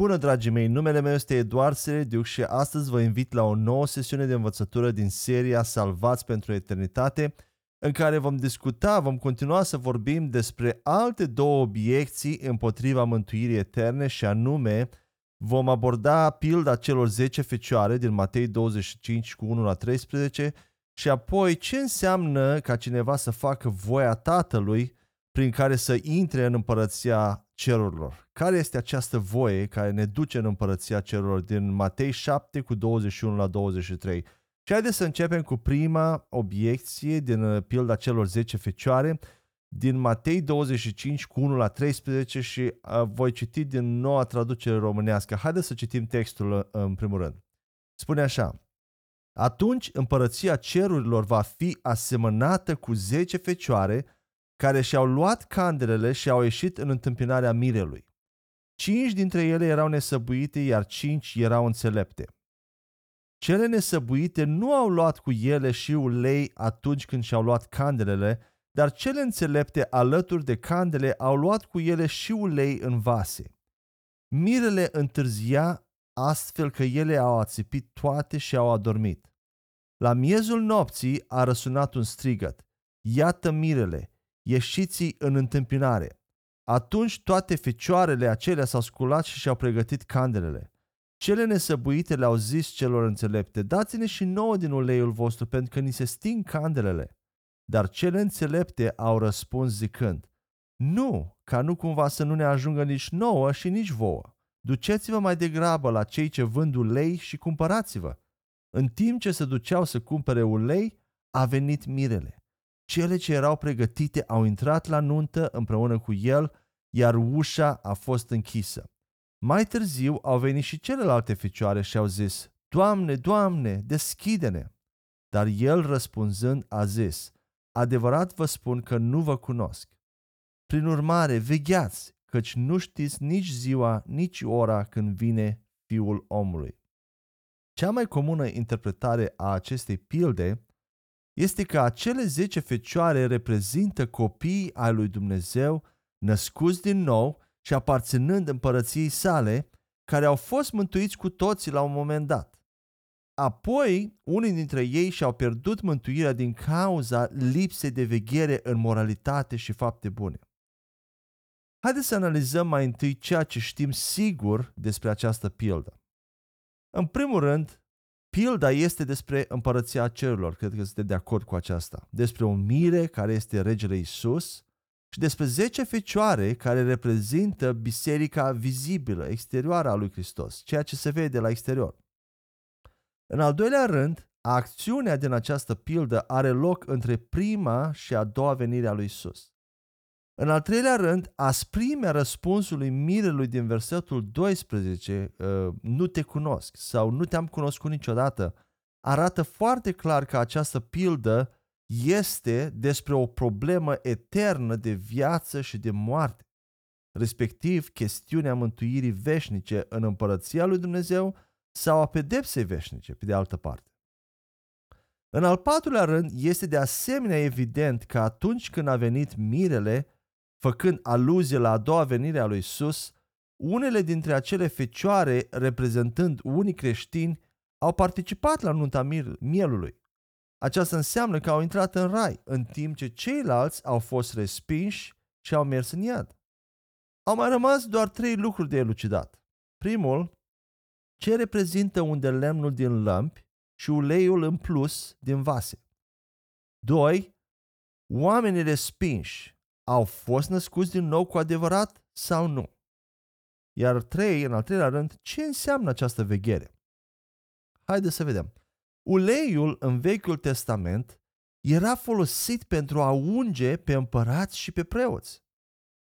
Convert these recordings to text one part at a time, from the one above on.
Bună, dragii mei! Numele meu este Eduard Serediuc și astăzi vă invit la o nouă sesiune de învățătură din seria Salvați pentru Eternitate, în care vom discuta, vom continua să vorbim despre alte două obiecții împotriva mântuirii eterne și anume vom aborda pilda celor 10 fecioare din Matei 25 cu 1 la 13 și apoi ce înseamnă ca cineva să facă voia Tatălui prin care să intre în împărăția cerurilor. Care este această voie care ne duce în împărăția cerurilor din Matei 7 cu 21 la 23? Și haideți să începem cu prima obiecție din uh, pilda celor 10 fecioare din Matei 25 cu 1 la 13 și uh, voi citi din noua traducere românească. Haideți să citim textul uh, în primul rând. Spune așa, atunci împărăția cerurilor va fi asemănată cu 10 fecioare care și-au luat candelele și au ieșit în întâmpinarea mirelui. Cinci dintre ele erau nesăbuite, iar cinci erau înțelepte. Cele nesăbuite nu au luat cu ele și ulei atunci când și-au luat candelele, dar cele înțelepte alături de candele au luat cu ele și ulei în vase. Mirele întârzia astfel că ele au ațipit toate și au adormit. La miezul nopții a răsunat un strigăt. Iată mirele, ieșiți în întâmpinare. Atunci toate fecioarele acelea s-au sculat și și-au pregătit candelele. Cele nesăbuite le-au zis celor înțelepte, dați-ne și nouă din uleiul vostru, pentru că ni se sting candelele. Dar cele înțelepte au răspuns zicând, nu, ca nu cumva să nu ne ajungă nici nouă și nici vouă. Duceți-vă mai degrabă la cei ce vând ulei și cumpărați-vă. În timp ce se duceau să cumpere ulei, a venit mirele. Cele ce erau pregătite au intrat la nuntă împreună cu el, iar ușa a fost închisă. Mai târziu au venit și celelalte ficioare și au zis, Doamne, Doamne, deschide-ne! Dar el răspunzând a zis, Adevărat vă spun că nu vă cunosc. Prin urmare, vegheați, căci nu știți nici ziua, nici ora când vine Fiul omului. Cea mai comună interpretare a acestei pilde este că acele zece fecioare reprezintă copiii ai lui Dumnezeu născuți din nou și aparținând împărăției sale, care au fost mântuiți cu toții la un moment dat. Apoi, unii dintre ei și-au pierdut mântuirea din cauza lipsei de veghere în moralitate și fapte bune. Haideți să analizăm mai întâi ceea ce știm sigur despre această pildă. În primul rând, Pilda este despre împărăția cerurilor, cred că sunteți de acord cu aceasta. Despre un mire care este regele Isus și despre 10 fecioare care reprezintă biserica vizibilă, exterioară a lui Hristos, ceea ce se vede la exterior. În al doilea rând, acțiunea din această pildă are loc între prima și a doua venire a lui Isus. În al treilea rând, asprimea răspunsului mirelui din versetul 12, uh, nu te cunosc sau nu te-am cunoscut niciodată, arată foarte clar că această pildă este despre o problemă eternă de viață și de moarte, respectiv chestiunea mântuirii veșnice în împărăția lui Dumnezeu sau a pedepsei veșnice, pe de altă parte. În al patrulea rând, este de asemenea evident că atunci când a venit mirele, făcând aluzie la a doua venire a lui Isus, unele dintre acele fecioare, reprezentând unii creștini, au participat la nunta mielului. Aceasta înseamnă că au intrat în rai, în timp ce ceilalți au fost respinși și au mers în iad. Au mai rămas doar trei lucruri de elucidat. Primul, ce reprezintă unde lemnul din lămpi și uleiul în plus din vase. Doi, oamenii respinși au fost născuți din nou cu adevărat sau nu? Iar trei, în al treilea rând, ce înseamnă această veghere? Haideți să vedem. Uleiul în Vechiul Testament era folosit pentru a unge pe împărați și pe preoți.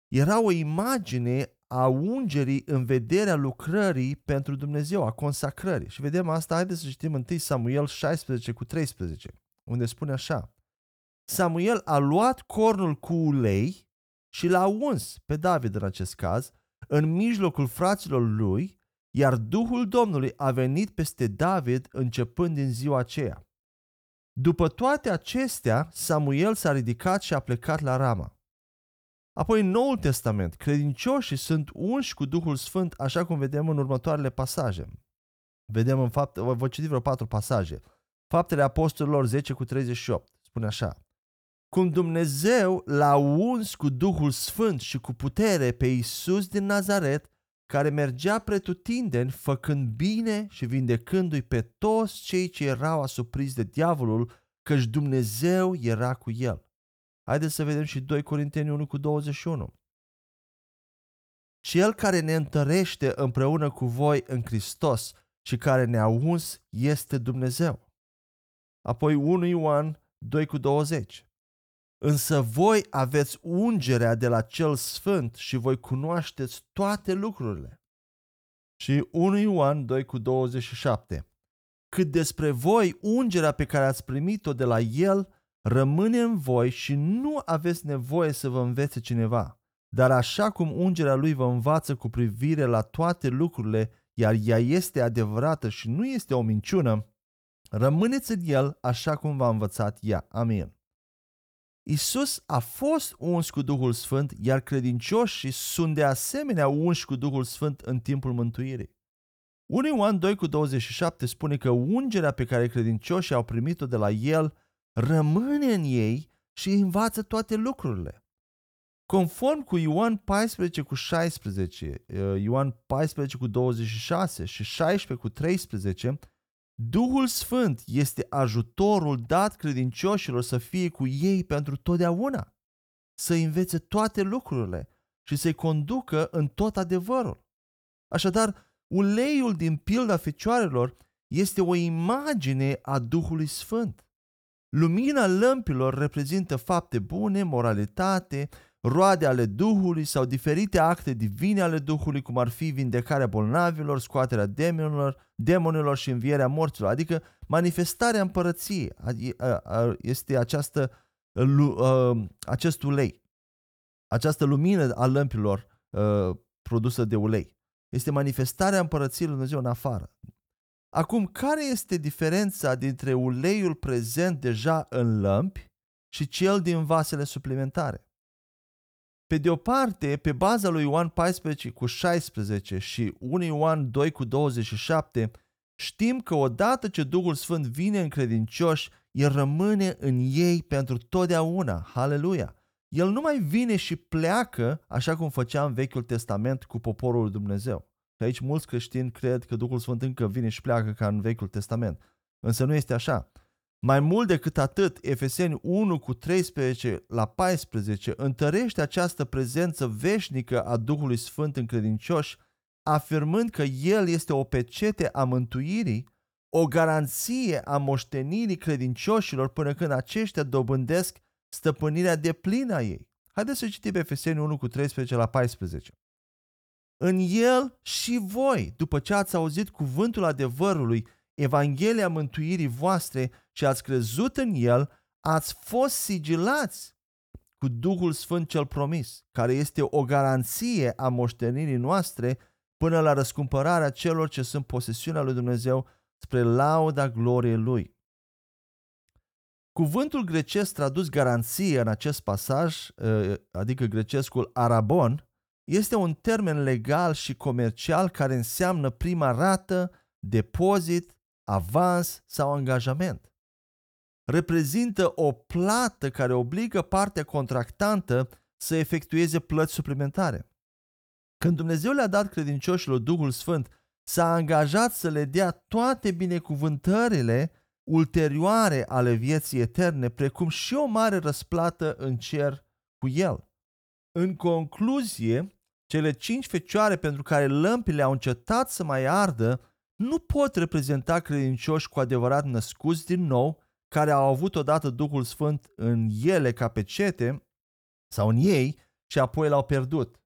Era o imagine a ungerii în vederea lucrării pentru Dumnezeu, a consacrării. Și vedem asta, haideți să citim 1 Samuel 16 cu 13, unde spune așa. Samuel a luat cornul cu ulei și l-a uns pe David în acest caz, în mijlocul fraților lui, iar Duhul Domnului a venit peste David începând din ziua aceea. După toate acestea, Samuel s-a ridicat și a plecat la Rama. Apoi în Noul Testament, credincioșii sunt unși cu Duhul Sfânt, așa cum vedem în următoarele pasaje. Vedem în fapt, vă citi vreo patru pasaje. Faptele Apostolilor 10 cu 38, spune așa. Cum Dumnezeu l-a uns cu Duhul Sfânt și cu putere pe Iisus din Nazaret, care mergea pretutindeni, făcând bine și vindecându-i pe toți cei ce erau asupriți de diavolul, căci Dumnezeu era cu el. Haideți să vedem și 2 Corinteni 1 cu 21. Cel care ne întărește împreună cu voi în Hristos și care ne-a uns este Dumnezeu. Apoi 1 Ioan 2 cu 20. Însă voi aveți ungerea de la cel sfânt și voi cunoașteți toate lucrurile. Și 1 Ioan 2 cu 27. Cât despre voi, ungerea pe care ați primit-o de la el rămâne în voi și nu aveți nevoie să vă învețe cineva. Dar așa cum ungerea lui vă învață cu privire la toate lucrurile, iar ea este adevărată și nu este o minciună, rămâneți în el așa cum v-a învățat ea. Amin. Isus a fost uns cu Duhul Sfânt, iar credincioșii sunt de asemenea unși cu Duhul Sfânt în timpul mântuirii. 1 Ioan 2 cu 27 spune că ungerea pe care credincioșii au primit-o de la El rămâne în ei și îi învață toate lucrurile. Conform cu Ioan 14 cu 16, uh, Ioan 14 cu 26 și 16 cu 13, Duhul Sfânt este ajutorul dat credincioșilor să fie cu ei pentru totdeauna, să învețe toate lucrurile și să-i conducă în tot adevărul. Așadar, uleiul din pilda fecioarelor este o imagine a Duhului Sfânt. Lumina lămpilor reprezintă fapte bune, moralitate, roade ale Duhului sau diferite acte divine ale Duhului, cum ar fi vindecarea bolnavilor, scoaterea demonilor, demonilor și învierea morților, adică manifestarea împărăției este această, acest ulei, această lumină a lămpilor produsă de ulei. Este manifestarea împărăției lui Dumnezeu în afară. Acum, care este diferența dintre uleiul prezent deja în lămpi și cel din vasele suplimentare? Pe de o parte, pe baza lui Ioan 14 cu 16 și 1 Ioan 2 cu 27, știm că odată ce Duhul Sfânt vine în credincioși, El rămâne în ei pentru totdeauna. Haleluia! El nu mai vine și pleacă așa cum făcea în Vechiul Testament cu poporul lui Dumnezeu. Și aici mulți creștini cred că Duhul Sfânt încă vine și pleacă ca în Vechiul Testament. Însă nu este așa. Mai mult decât atât, Efeseni 1 cu 13 la 14 întărește această prezență veșnică a Duhului Sfânt în credincioși, afirmând că El este o pecete a mântuirii, o garanție a moștenirii credincioșilor până când aceștia dobândesc stăpânirea de plină a ei. Haideți să citim Efeseni 1 cu 13 la 14. În El și voi, după ce ați auzit cuvântul adevărului, Evanghelia mântuirii voastre și ați crezut în El, ați fost sigilați cu Duhul Sfânt cel promis, care este o garanție a moștenirii noastre până la răscumpărarea celor ce sunt posesiunea lui Dumnezeu spre lauda gloriei Lui. Cuvântul grecesc tradus garanție în acest pasaj, ă, adică grecescul arabon, este un termen legal și comercial care înseamnă prima rată, depozit avans sau angajament. Reprezintă o plată care obligă partea contractantă să efectueze plăți suplimentare. Când Dumnezeu le-a dat credincioșilor Duhul Sfânt, s-a angajat să le dea toate binecuvântările ulterioare ale vieții eterne, precum și o mare răsplată în cer cu el. În concluzie, cele cinci fecioare pentru care lămpile au încetat să mai ardă nu pot reprezenta credincioși cu adevărat născuți din nou, care au avut odată Duhul Sfânt în ele ca pecete sau în ei și apoi l-au pierdut.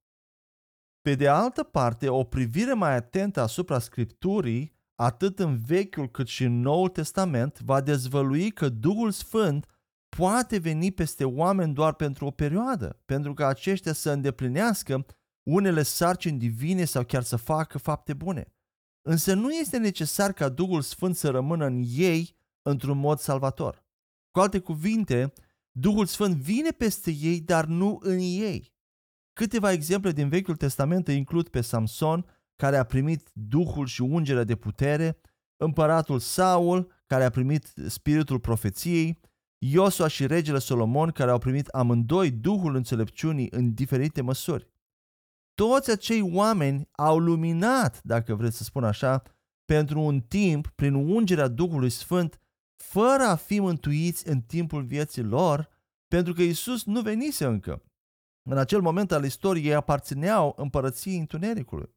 Pe de altă parte, o privire mai atentă asupra Scripturii, atât în Vechiul cât și în Noul Testament, va dezvălui că Duhul Sfânt poate veni peste oameni doar pentru o perioadă, pentru ca aceștia să îndeplinească unele sarcini divine sau chiar să facă fapte bune. Însă nu este necesar ca Duhul Sfânt să rămână în ei într-un mod salvator. Cu alte cuvinte, Duhul Sfânt vine peste ei, dar nu în ei. Câteva exemple din Vechiul Testament îi includ pe Samson, care a primit Duhul și ungerea de putere, împăratul Saul, care a primit spiritul profeției, Iosua și regele Solomon, care au primit amândoi Duhul înțelepciunii în diferite măsuri. Toți acei oameni au luminat, dacă vreți să spun așa, pentru un timp prin ungerea Duhului Sfânt, fără a fi mântuiți în timpul vieții lor, pentru că Isus nu venise încă. În acel moment al istoriei aparțineau împărăției întunericului.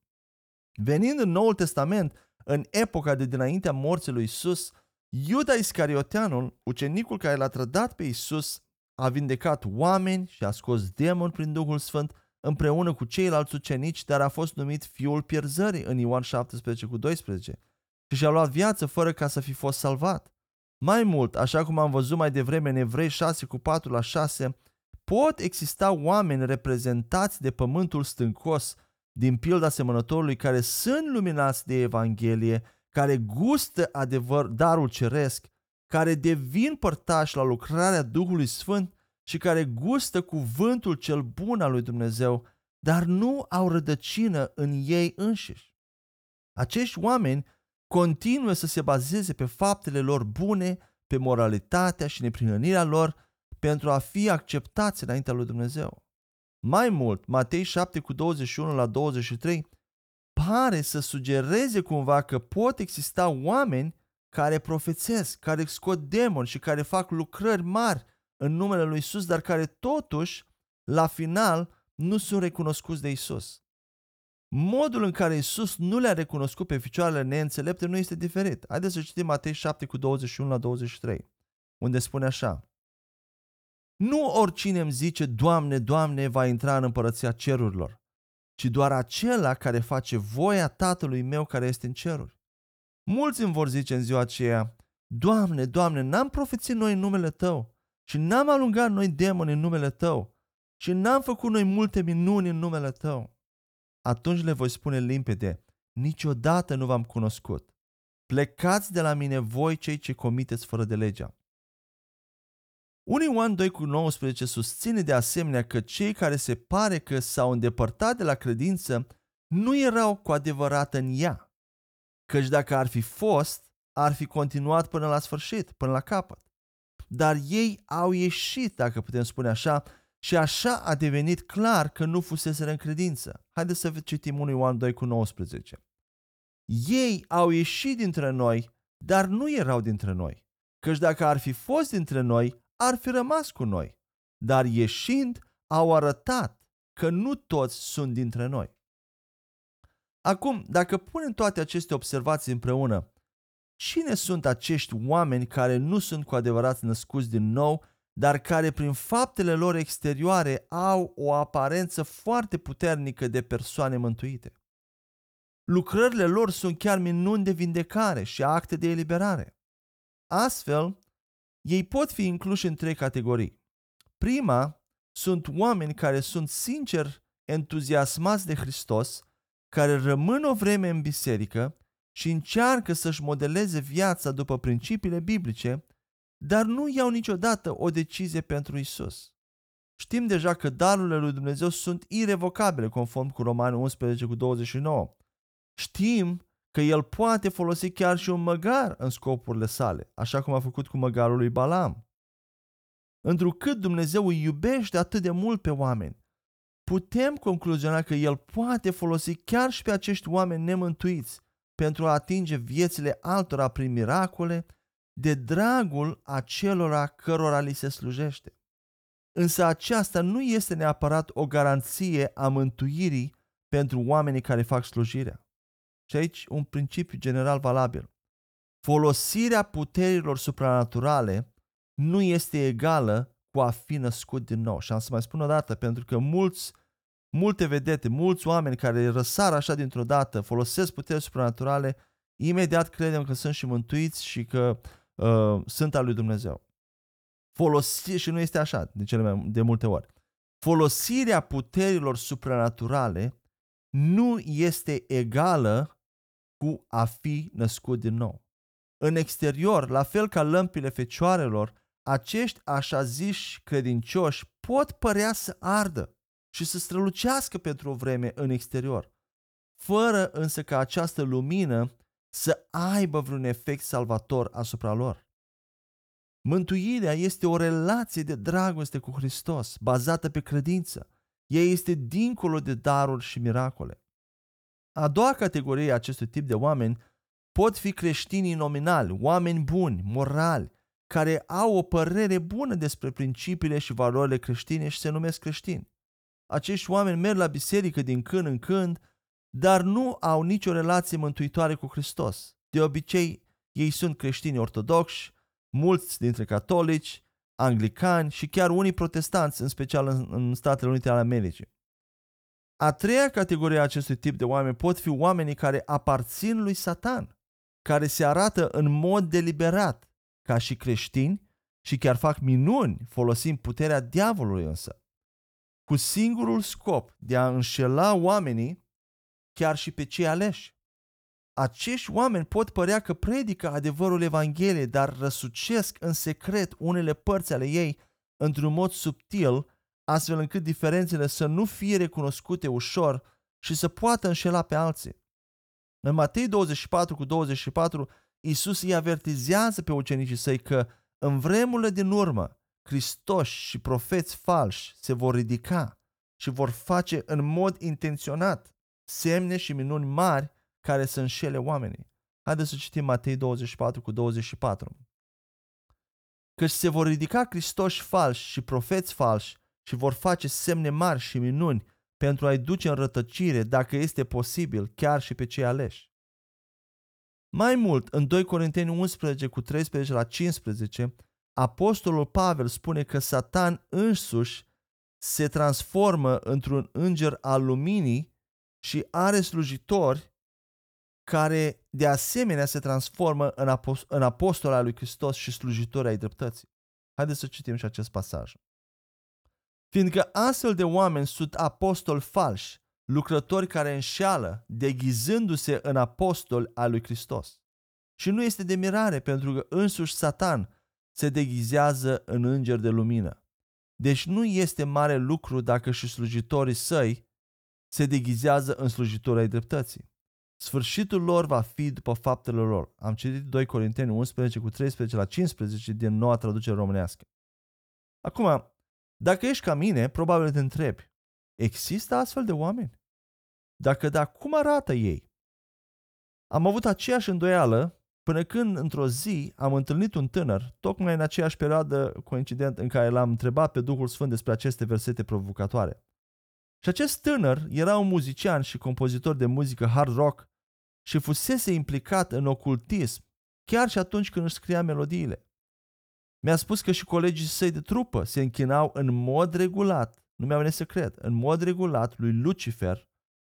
Venind în Noul Testament, în epoca de dinaintea morții lui Isus, Iuda Iscarioteanul, ucenicul care l-a trădat pe Isus, a vindecat oameni și a scos demoni prin Duhul Sfânt împreună cu ceilalți ucenici, dar a fost numit fiul pierzării în Ioan 17 cu 12 și și-a luat viață fără ca să fi fost salvat. Mai mult, așa cum am văzut mai devreme în Evrei 6 cu 4 la 6, pot exista oameni reprezentați de pământul stâncos din pilda semănătorului care sunt luminați de Evanghelie, care gustă adevăr, darul ceresc, care devin părtași la lucrarea Duhului Sfânt și care gustă cuvântul cel bun al lui Dumnezeu, dar nu au rădăcină în ei înșiși. Acești oameni continuă să se bazeze pe faptele lor bune, pe moralitatea și neprihănirea lor pentru a fi acceptați înaintea lui Dumnezeu. Mai mult, Matei 7 cu 21 la 23 pare să sugereze cumva că pot exista oameni care profețesc, care scot demoni și care fac lucrări mari în numele lui Isus, dar care totuși, la final, nu sunt recunoscuți de Isus. Modul în care Isus nu le-a recunoscut pe ficioarele neînțelepte nu este diferit. Haideți să citim Matei 7 cu 21 la 23, unde spune așa. Nu oricine îmi zice, Doamne, Doamne, va intra în împărăția cerurilor, ci doar acela care face voia Tatălui meu care este în ceruri. Mulți îmi vor zice în ziua aceea, Doamne, Doamne, n-am profețit noi în numele Tău și n-am alungat noi demoni în numele Tău și n-am făcut noi multe minuni în numele Tău. Atunci le voi spune limpede, niciodată nu v-am cunoscut. Plecați de la mine voi cei ce comiteți fără de legea. 1 Ioan 2 cu 19 susține de asemenea că cei care se pare că s-au îndepărtat de la credință nu erau cu adevărat în ea, căci dacă ar fi fost, ar fi continuat până la sfârșit, până la capăt. Dar ei au ieșit, dacă putem spune așa, și așa a devenit clar că nu fusese în credință. Haideți să citim 1 Ioan 2 cu 19. Ei au ieșit dintre noi, dar nu erau dintre noi. Căci dacă ar fi fost dintre noi, ar fi rămas cu noi, dar ieșind au arătat că nu toți sunt dintre noi. Acum, dacă punem toate aceste observații împreună, cine sunt acești oameni care nu sunt cu adevărat născuți din nou, dar care prin faptele lor exterioare au o aparență foarte puternică de persoane mântuite? Lucrările lor sunt chiar minuni de vindecare și acte de eliberare. Astfel, ei pot fi incluși în trei categorii. Prima sunt oameni care sunt sincer entuziasmați de Hristos, care rămân o vreme în biserică și încearcă să-și modeleze viața după principiile biblice, dar nu iau niciodată o decizie pentru Isus. Știm deja că darurile lui Dumnezeu sunt irrevocabile, conform cu Romani 11 cu 29. Știm că el poate folosi chiar și un măgar în scopurile sale, așa cum a făcut cu măgarul lui Balam. Întrucât Dumnezeu îi iubește atât de mult pe oameni, putem concluziona că el poate folosi chiar și pe acești oameni nemântuiți pentru a atinge viețile altora prin miracole, de dragul acelora cărora li se slujește. Însă aceasta nu este neapărat o garanție a mântuirii pentru oamenii care fac slujirea. Și aici un principiu general valabil. Folosirea puterilor supranaturale nu este egală cu a fi născut din nou. Și am să mai spun o dată, pentru că mulți, multe vedete, mulți oameni care răsar așa dintr-o dată, folosesc puteri supranaturale, imediat credem că sunt și mântuiți și că uh, sunt al lui Dumnezeu. Folosi, și nu este așa de cele mai de multe ori. Folosirea puterilor supranaturale nu este egală cu a fi născut din nou. În exterior, la fel ca lămpile fecioarelor, acești așa ziși credincioși pot părea să ardă și să strălucească pentru o vreme în exterior, fără însă ca această lumină să aibă vreun efect salvator asupra lor. Mântuirea este o relație de dragoste cu Hristos, bazată pe credință. Ea este dincolo de daruri și miracole. A doua categorie a acestui tip de oameni pot fi creștinii nominali, oameni buni, morali, care au o părere bună despre principiile și valorile creștine și se numesc creștini. Acești oameni merg la biserică din când în când, dar nu au nicio relație mântuitoare cu Hristos. De obicei, ei sunt creștini ortodoxi, mulți dintre catolici, anglicani și chiar unii protestanți, în special în, în Statele Unite ale Americii. A treia categorie a acestui tip de oameni pot fi oamenii care aparțin lui Satan, care se arată în mod deliberat ca și creștini și chiar fac minuni folosind puterea diavolului însă, cu singurul scop de a înșela oamenii chiar și pe cei aleși. Acești oameni pot părea că predică adevărul Evangheliei, dar răsucesc în secret unele părți ale ei într-un mod subtil, astfel încât diferențele să nu fie recunoscute ușor și să poată înșela pe alții. În Matei 24 cu 24, Iisus îi avertizează pe ucenicii săi că în vremurile din urmă, Hristos și profeți falși se vor ridica și vor face în mod intenționat semne și minuni mari care să înșele oamenii. Haideți să citim Matei 24 cu 24. Căci se vor ridica Hristoși falși și profeți falși și vor face semne mari și minuni pentru a-i duce în rătăcire, dacă este posibil, chiar și pe cei aleși. Mai mult, în 2 Corinteni 11 cu 13 la 15, Apostolul Pavel spune că Satan însuși se transformă într-un înger al luminii și are slujitori care de asemenea se transformă în, apost- în apostol al lui Hristos și slujitori ai dreptății. Haideți să citim și acest pasaj. Fiindcă astfel de oameni sunt apostoli falși, lucrători care înșeală, deghizându-se în apostoli al lui Hristos. Și nu este de mirare, pentru că însuși Satan se deghizează în înger de lumină. Deci nu este mare lucru dacă și slujitorii săi se deghizează în slujitori ai dreptății. Sfârșitul lor va fi după faptele lor. Am citit 2 Corinteni 11 cu 13 la 15 din noua traducere românească. Acum, dacă ești ca mine, probabil te întrebi, există astfel de oameni? Dacă da, cum arată ei? Am avut aceeași îndoială până când într-o zi am întâlnit un tânăr, tocmai în aceeași perioadă coincident în care l-am întrebat pe Duhul Sfânt despre aceste versete provocatoare. Și acest tânăr era un muzician și compozitor de muzică hard rock și fusese implicat în ocultism chiar și atunci când își scria melodiile. Mi-a spus că și colegii săi de trupă se închinau în mod regulat, nu mi-au venit să cred, în mod regulat lui Lucifer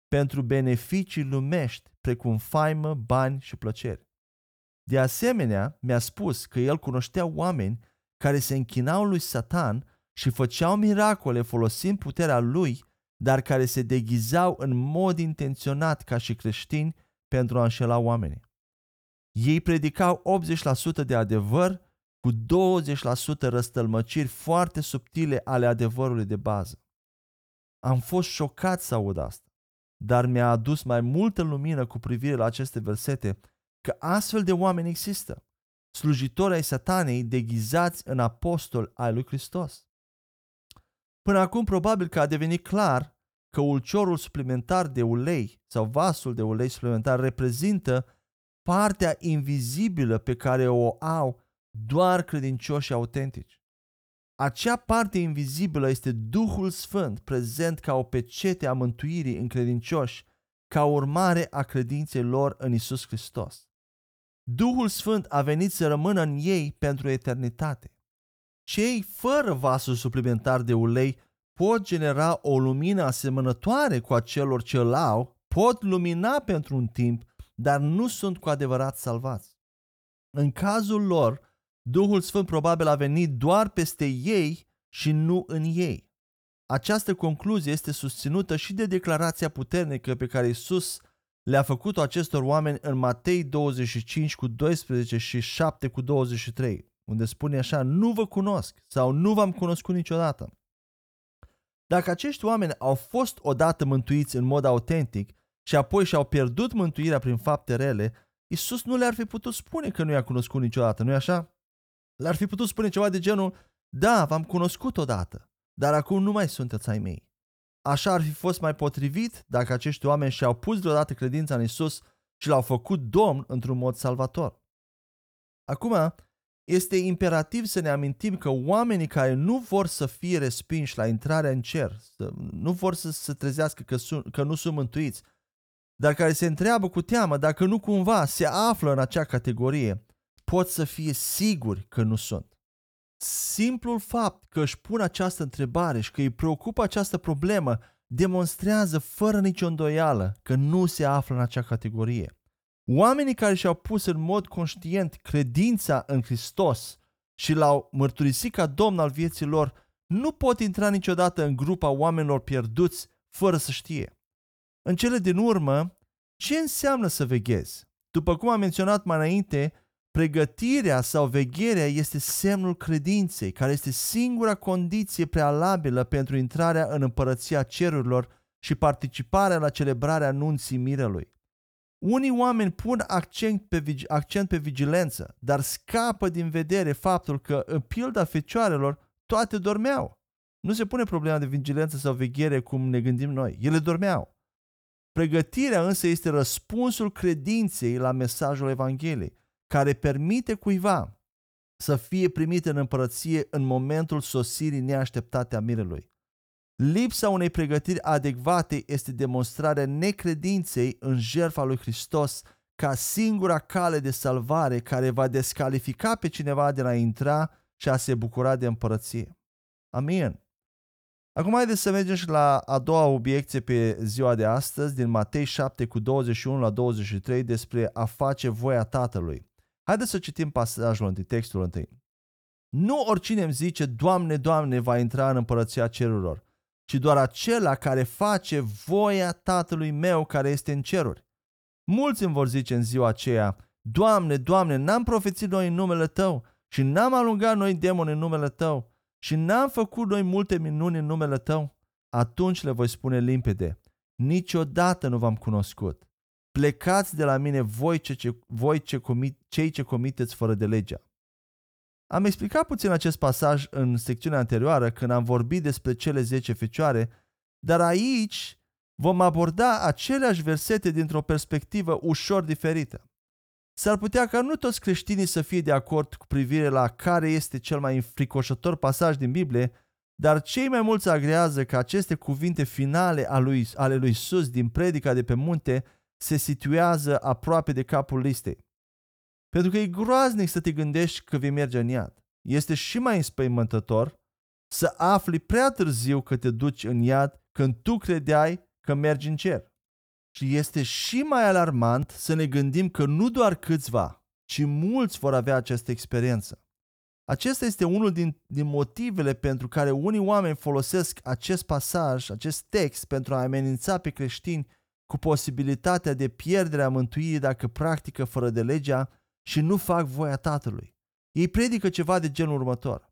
pentru beneficii lumești, precum faimă, bani și plăceri. De asemenea, mi-a spus că el cunoștea oameni care se închinau lui Satan și făceau miracole folosind puterea lui, dar care se deghizau în mod intenționat ca și creștini pentru a înșela oamenii. Ei predicau 80% de adevăr cu 20% răstălmăciri foarte subtile ale adevărului de bază. Am fost șocat să aud asta, dar mi-a adus mai multă lumină cu privire la aceste versete că astfel de oameni există, slujitori ai satanei deghizați în apostol ai lui Hristos. Până acum probabil că a devenit clar că ulciorul suplimentar de ulei sau vasul de ulei suplimentar reprezintă partea invizibilă pe care o au doar credincioși autentici. Acea parte invizibilă este Duhul Sfânt prezent ca o pecete a mântuirii în credincioși, ca urmare a credinței lor în Isus Hristos. Duhul Sfânt a venit să rămână în ei pentru eternitate. Cei fără vasul suplimentar de ulei pot genera o lumină asemănătoare cu a celor ce îl au, pot lumina pentru un timp, dar nu sunt cu adevărat salvați. În cazul lor, Duhul Sfânt probabil a venit doar peste ei și nu în ei. Această concluzie este susținută și de declarația puternică pe care Isus le-a făcut-o acestor oameni în Matei 25 cu 12 și 7 cu 23, unde spune așa, nu vă cunosc sau nu v-am cunoscut niciodată. Dacă acești oameni au fost odată mântuiți în mod autentic și apoi și-au pierdut mântuirea prin fapte rele, Isus nu le-ar fi putut spune că nu i-a cunoscut niciodată, nu-i așa? Le-ar fi putut spune ceva de genul, da, v-am cunoscut odată, dar acum nu mai sunteți ai mei. Așa ar fi fost mai potrivit dacă acești oameni și-au pus deodată credința în Isus și l-au făcut Domn într-un mod salvator. Acum, este imperativ să ne amintim că oamenii care nu vor să fie respinși la intrarea în cer, să, nu vor să se trezească că, sun, că nu sunt mântuiți, dar care se întreabă cu teamă dacă nu cumva se află în acea categorie, pot să fie siguri că nu sunt. Simplul fapt că își pun această întrebare și că îi preocupă această problemă demonstrează fără nicio îndoială că nu se află în acea categorie. Oamenii care și-au pus în mod conștient credința în Hristos și l-au mărturisit ca Domn al vieții lor, nu pot intra niciodată în grupa oamenilor pierduți fără să știe. În cele din urmă, ce înseamnă să veghezi? După cum am menționat mai înainte, pregătirea sau vegherea este semnul credinței, care este singura condiție prealabilă pentru intrarea în împărăția cerurilor și participarea la celebrarea nunții mirelui. Unii oameni pun accent pe, accent pe vigilență, dar scapă din vedere faptul că, în pilda fecioarelor, toate dormeau. Nu se pune problema de vigilență sau veghere cum ne gândim noi. Ele dormeau. Pregătirea însă este răspunsul credinței la mesajul Evangheliei, care permite cuiva să fie primit în împărăție în momentul sosirii neașteptate a mirelui. Lipsa unei pregătiri adecvate este demonstrarea necredinței în jertfa lui Hristos ca singura cale de salvare care va descalifica pe cineva de la intra și a se bucura de împărăție. Amin. Acum haideți să mergem și la a doua obiecție pe ziua de astăzi din Matei 7 cu 21 la 23 despre a face voia Tatălui. Haideți să citim pasajul întâi, textul întâi. Nu oricine îmi zice, Doamne, Doamne, va intra în împărăția cerurilor, ci doar acela care face voia Tatălui meu care este în ceruri. Mulți îmi vor zice în ziua aceea, Doamne, Doamne, n-am profețit noi în numele Tău și n-am alungat noi demoni în numele Tău și n-am făcut noi multe minuni în numele Tău? Atunci le voi spune limpede, niciodată nu v-am cunoscut. Plecați de la mine voi, ce, ce, voi ce comit, cei ce comiteți fără de legea. Am explicat puțin acest pasaj în secțiunea anterioară când am vorbit despre cele 10 fecioare, dar aici vom aborda aceleași versete dintr-o perspectivă ușor diferită. S-ar putea ca nu toți creștinii să fie de acord cu privire la care este cel mai înfricoșător pasaj din Biblie, dar cei mai mulți agrează că aceste cuvinte finale ale lui Isus din predica de pe munte se situează aproape de capul listei. Pentru că e groaznic să te gândești că vei merge în iad. Este și mai înspăimântător să afli prea târziu că te duci în iad când tu credeai că mergi în cer. Și este și mai alarmant să ne gândim că nu doar câțiva, ci mulți vor avea această experiență. Acesta este unul din, din motivele pentru care unii oameni folosesc acest pasaj, acest text, pentru a amenința pe creștini cu posibilitatea de pierdere a mântuirii dacă practică fără de legea și nu fac voia Tatălui. Ei predică ceva de genul următor.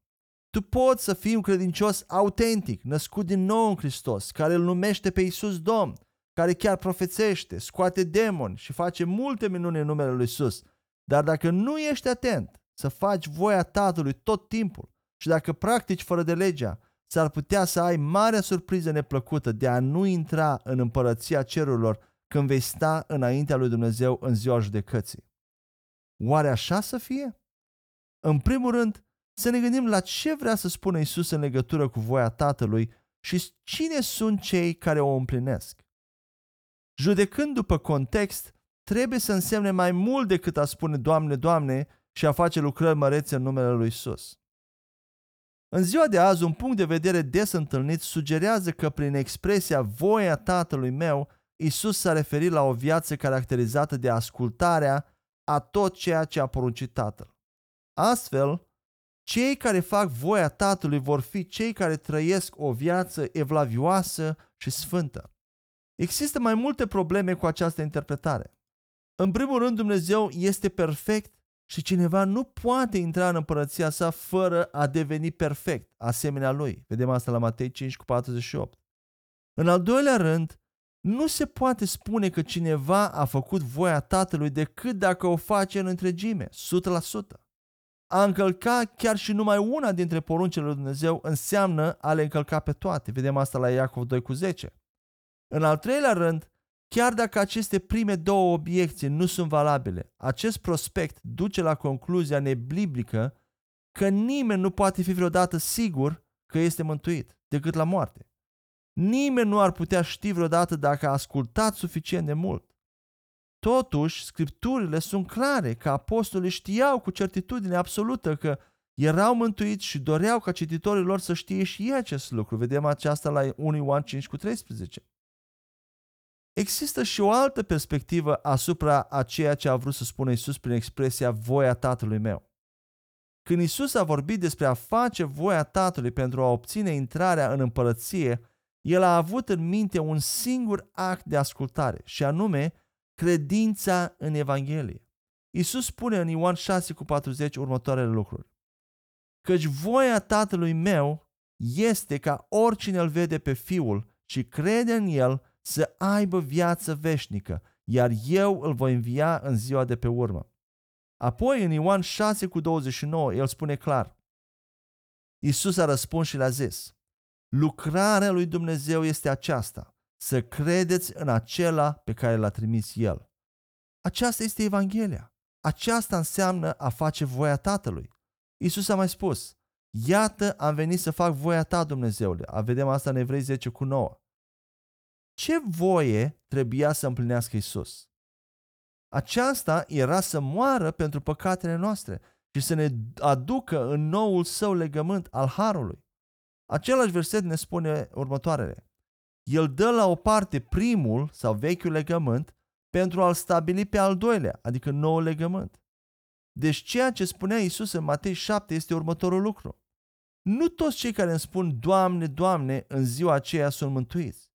Tu poți să fii un credincios autentic, născut din nou în Hristos, care îl numește pe Isus Domn, care chiar profețește, scoate demoni și face multe minuni în numele lui Isus. Dar dacă nu ești atent să faci voia Tatălui tot timpul și dacă practici fără de legea, s-ar putea să ai marea surpriză neplăcută de a nu intra în împărăția cerurilor când vei sta înaintea lui Dumnezeu în ziua judecății. Oare așa să fie? În primul rând, să ne gândim la ce vrea să spună Isus în legătură cu voia Tatălui și cine sunt cei care o împlinesc. Judecând după context, trebuie să însemne mai mult decât a spune Doamne, Doamne și a face lucrări mărețe în numele lui Isus. În ziua de azi, un punct de vedere des întâlnit sugerează că prin expresia voia tatălui meu, Isus s-a referit la o viață caracterizată de ascultarea a tot ceea ce a poruncit tatăl. Astfel, cei care fac voia tatălui vor fi cei care trăiesc o viață evlavioasă și sfântă. Există mai multe probleme cu această interpretare. În primul rând, Dumnezeu este perfect Și cineva nu poate intra în împărăția sa fără a deveni perfect, asemenea lui. Vedem asta la Matei 5 cu 48. În al doilea rând, nu se poate spune că cineva a făcut voia Tatălui decât dacă o face în întregime, 100%. A încălca chiar și numai una dintre poruncile lui Dumnezeu înseamnă a le încălca pe toate. Vedem asta la Iacov 2 cu 10. În al treilea rând, chiar dacă aceste prime două obiecții nu sunt valabile, acest prospect duce la concluzia nebliblică că nimeni nu poate fi vreodată sigur că este mântuit decât la moarte. Nimeni nu ar putea ști vreodată dacă a ascultat suficient de mult. Totuși, scripturile sunt clare că apostolii știau cu certitudine absolută că erau mântuiți și doreau ca cititorii lor să știe și ei acest lucru. Vedem aceasta la 1 Ioan 5 cu 13. Există și o altă perspectivă asupra a ceea ce a vrut să spună Isus prin expresia voia Tatălui meu. Când Isus a vorbit despre a face voia Tatălui pentru a obține intrarea în împărăție, el a avut în minte un singur act de ascultare și anume credința în Evanghelie. Isus spune în Ioan 6 cu 40 următoarele lucruri. Căci voia Tatălui meu este ca oricine îl vede pe Fiul și crede în El să aibă viață veșnică, iar eu îl voi învia în ziua de pe urmă. Apoi în Ioan 6 cu 29 el spune clar. Isus a răspuns și le-a zis, lucrarea lui Dumnezeu este aceasta, să credeți în acela pe care l-a trimis El. Aceasta este Evanghelia. Aceasta înseamnă a face voia Tatălui. Isus a mai spus, iată am venit să fac voia ta, Dumnezeule. A vedem asta în Evrei 10 cu 9. Ce voie trebuia să împlinească Isus? Aceasta era să moară pentru păcatele noastre și să ne aducă în noul său legământ al Harului. Același verset ne spune următoarele. El dă la o parte primul sau vechiul legământ pentru a-l stabili pe al doilea, adică noul legământ. Deci ceea ce spunea Isus în Matei 7 este următorul lucru. Nu toți cei care îmi spun Doamne, Doamne, în ziua aceea sunt mântuiți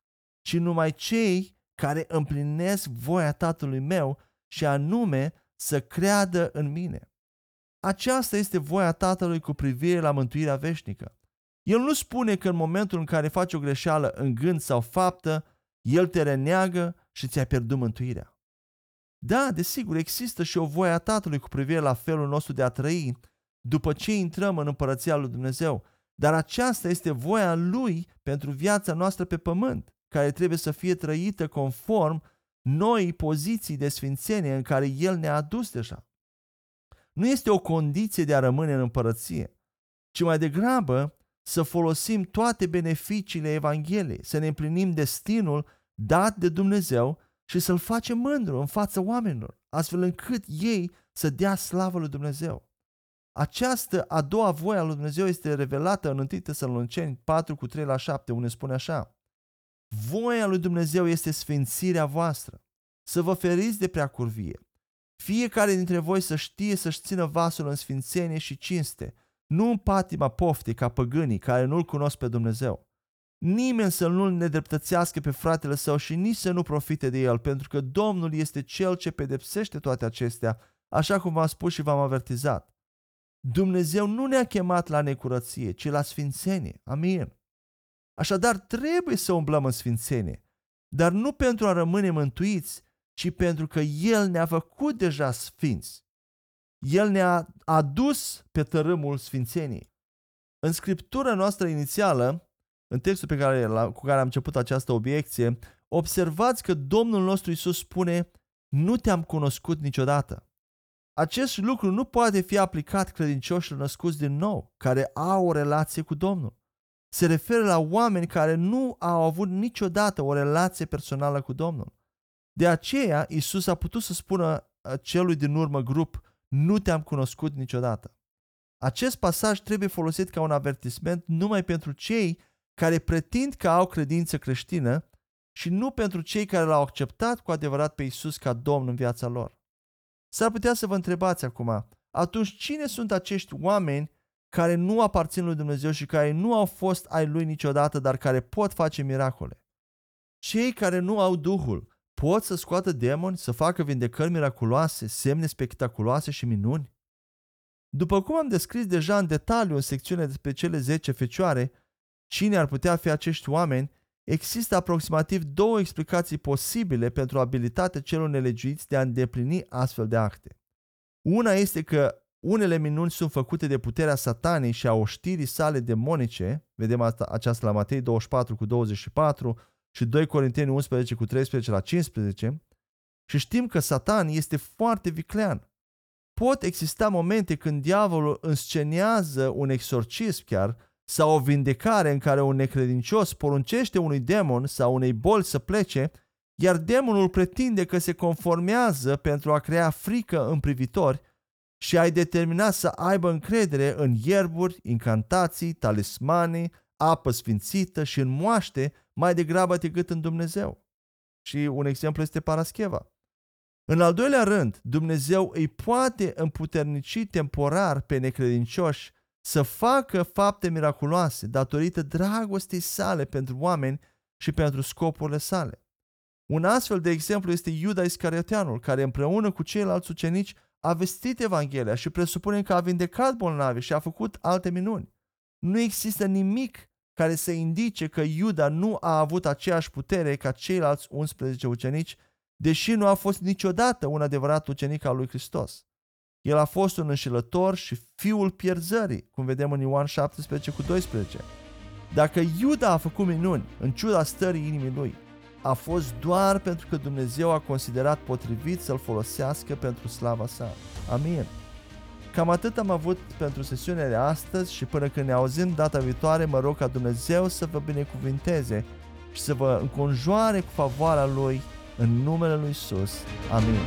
ci numai cei care împlinesc voia Tatălui meu și anume să creadă în mine. Aceasta este voia Tatălui cu privire la mântuirea veșnică. El nu spune că în momentul în care faci o greșeală în gând sau faptă, El te reneagă și ți-a pierdut mântuirea. Da, desigur, există și o voie a Tatălui cu privire la felul nostru de a trăi după ce intrăm în împărăția lui Dumnezeu, dar aceasta este voia Lui pentru viața noastră pe pământ care trebuie să fie trăită conform noi poziții de sfințenie în care El ne-a adus deja. Nu este o condiție de a rămâne în împărăție, ci mai degrabă să folosim toate beneficiile Evangheliei, să ne împlinim destinul dat de Dumnezeu și să-L facem mândru în fața oamenilor, astfel încât ei să dea slavă lui Dumnezeu. Această a doua voie a lui Dumnezeu este revelată în 1 Tesaloniceni 4 cu 3 la 7, unde spune așa. Voia lui Dumnezeu este sfințirea voastră, să vă feriți de prea curvie. Fiecare dintre voi să știe să-și țină vasul în sfințenie și cinste, nu în patima poftii ca păgânii care nu-L cunosc pe Dumnezeu. Nimeni să nu-L nedreptățească pe fratele său și nici să nu profite de el, pentru că Domnul este Cel ce pedepsește toate acestea, așa cum v-am spus și v-am avertizat. Dumnezeu nu ne-a chemat la necurăție, ci la sfințenie. Amin. Așadar, trebuie să umblăm în sfințenie, dar nu pentru a rămâne mântuiți, ci pentru că El ne-a făcut deja sfinți. El ne-a adus pe tărâmul sfințeniei. În scriptura noastră inițială, în textul pe care, la, cu care am început această obiecție, observați că Domnul nostru Isus spune, nu te-am cunoscut niciodată. Acest lucru nu poate fi aplicat credincioșilor născuți din nou, care au o relație cu Domnul se referă la oameni care nu au avut niciodată o relație personală cu Domnul. De aceea, Isus a putut să spună uh, celui din urmă grup, nu te-am cunoscut niciodată. Acest pasaj trebuie folosit ca un avertisment numai pentru cei care pretind că au credință creștină și nu pentru cei care l-au acceptat cu adevărat pe Isus ca Domn în viața lor. S-ar putea să vă întrebați acum, atunci cine sunt acești oameni care nu aparțin lui Dumnezeu și care nu au fost ai lui niciodată, dar care pot face miracole. Cei care nu au Duhul pot să scoată demoni, să facă vindecări miraculoase, semne spectaculoase și minuni? După cum am descris deja în detaliu în secțiunea despre cele 10 fecioare, cine ar putea fi acești oameni, există aproximativ două explicații posibile pentru abilitatea celor nelegiuiți de a îndeplini astfel de acte. Una este că unele minuni sunt făcute de puterea satanei și a oștirii sale demonice, vedem asta, aceasta la Matei 24 cu 24 și 2 Corinteni 11 cu 13 la 15, și știm că satan este foarte viclean. Pot exista momente când diavolul înscenează un exorcism chiar sau o vindecare în care un necredincios poruncește unui demon sau unei boli să plece, iar demonul pretinde că se conformează pentru a crea frică în privitori și ai determinat să aibă încredere în ierburi, incantații, talismane, apă sfințită și în moaște mai degrabă decât în Dumnezeu. Și un exemplu este Parascheva. În al doilea rând, Dumnezeu îi poate împuternici temporar pe necredincioși să facă fapte miraculoase datorită dragostei sale pentru oameni și pentru scopurile sale. Un astfel de exemplu este Iuda Iscarioteanul, care împreună cu ceilalți ucenici a vestit Evanghelia și presupunem că a vindecat bolnavi și a făcut alte minuni. Nu există nimic care să indice că Iuda nu a avut aceeași putere ca ceilalți 11 ucenici, deși nu a fost niciodată un adevărat ucenic al lui Hristos. El a fost un înșelător și fiul pierzării, cum vedem în Ioan 17 cu 12. Dacă Iuda a făcut minuni, în ciuda stării inimii lui, a fost doar pentru că Dumnezeu a considerat potrivit să-l folosească pentru slava sa. Amin. Cam atât am avut pentru sesiunea de astăzi și până când ne auzim data viitoare, mă rog ca Dumnezeu să vă binecuvinteze și să vă înconjoare cu favoarea Lui în numele Lui Isus. Amin.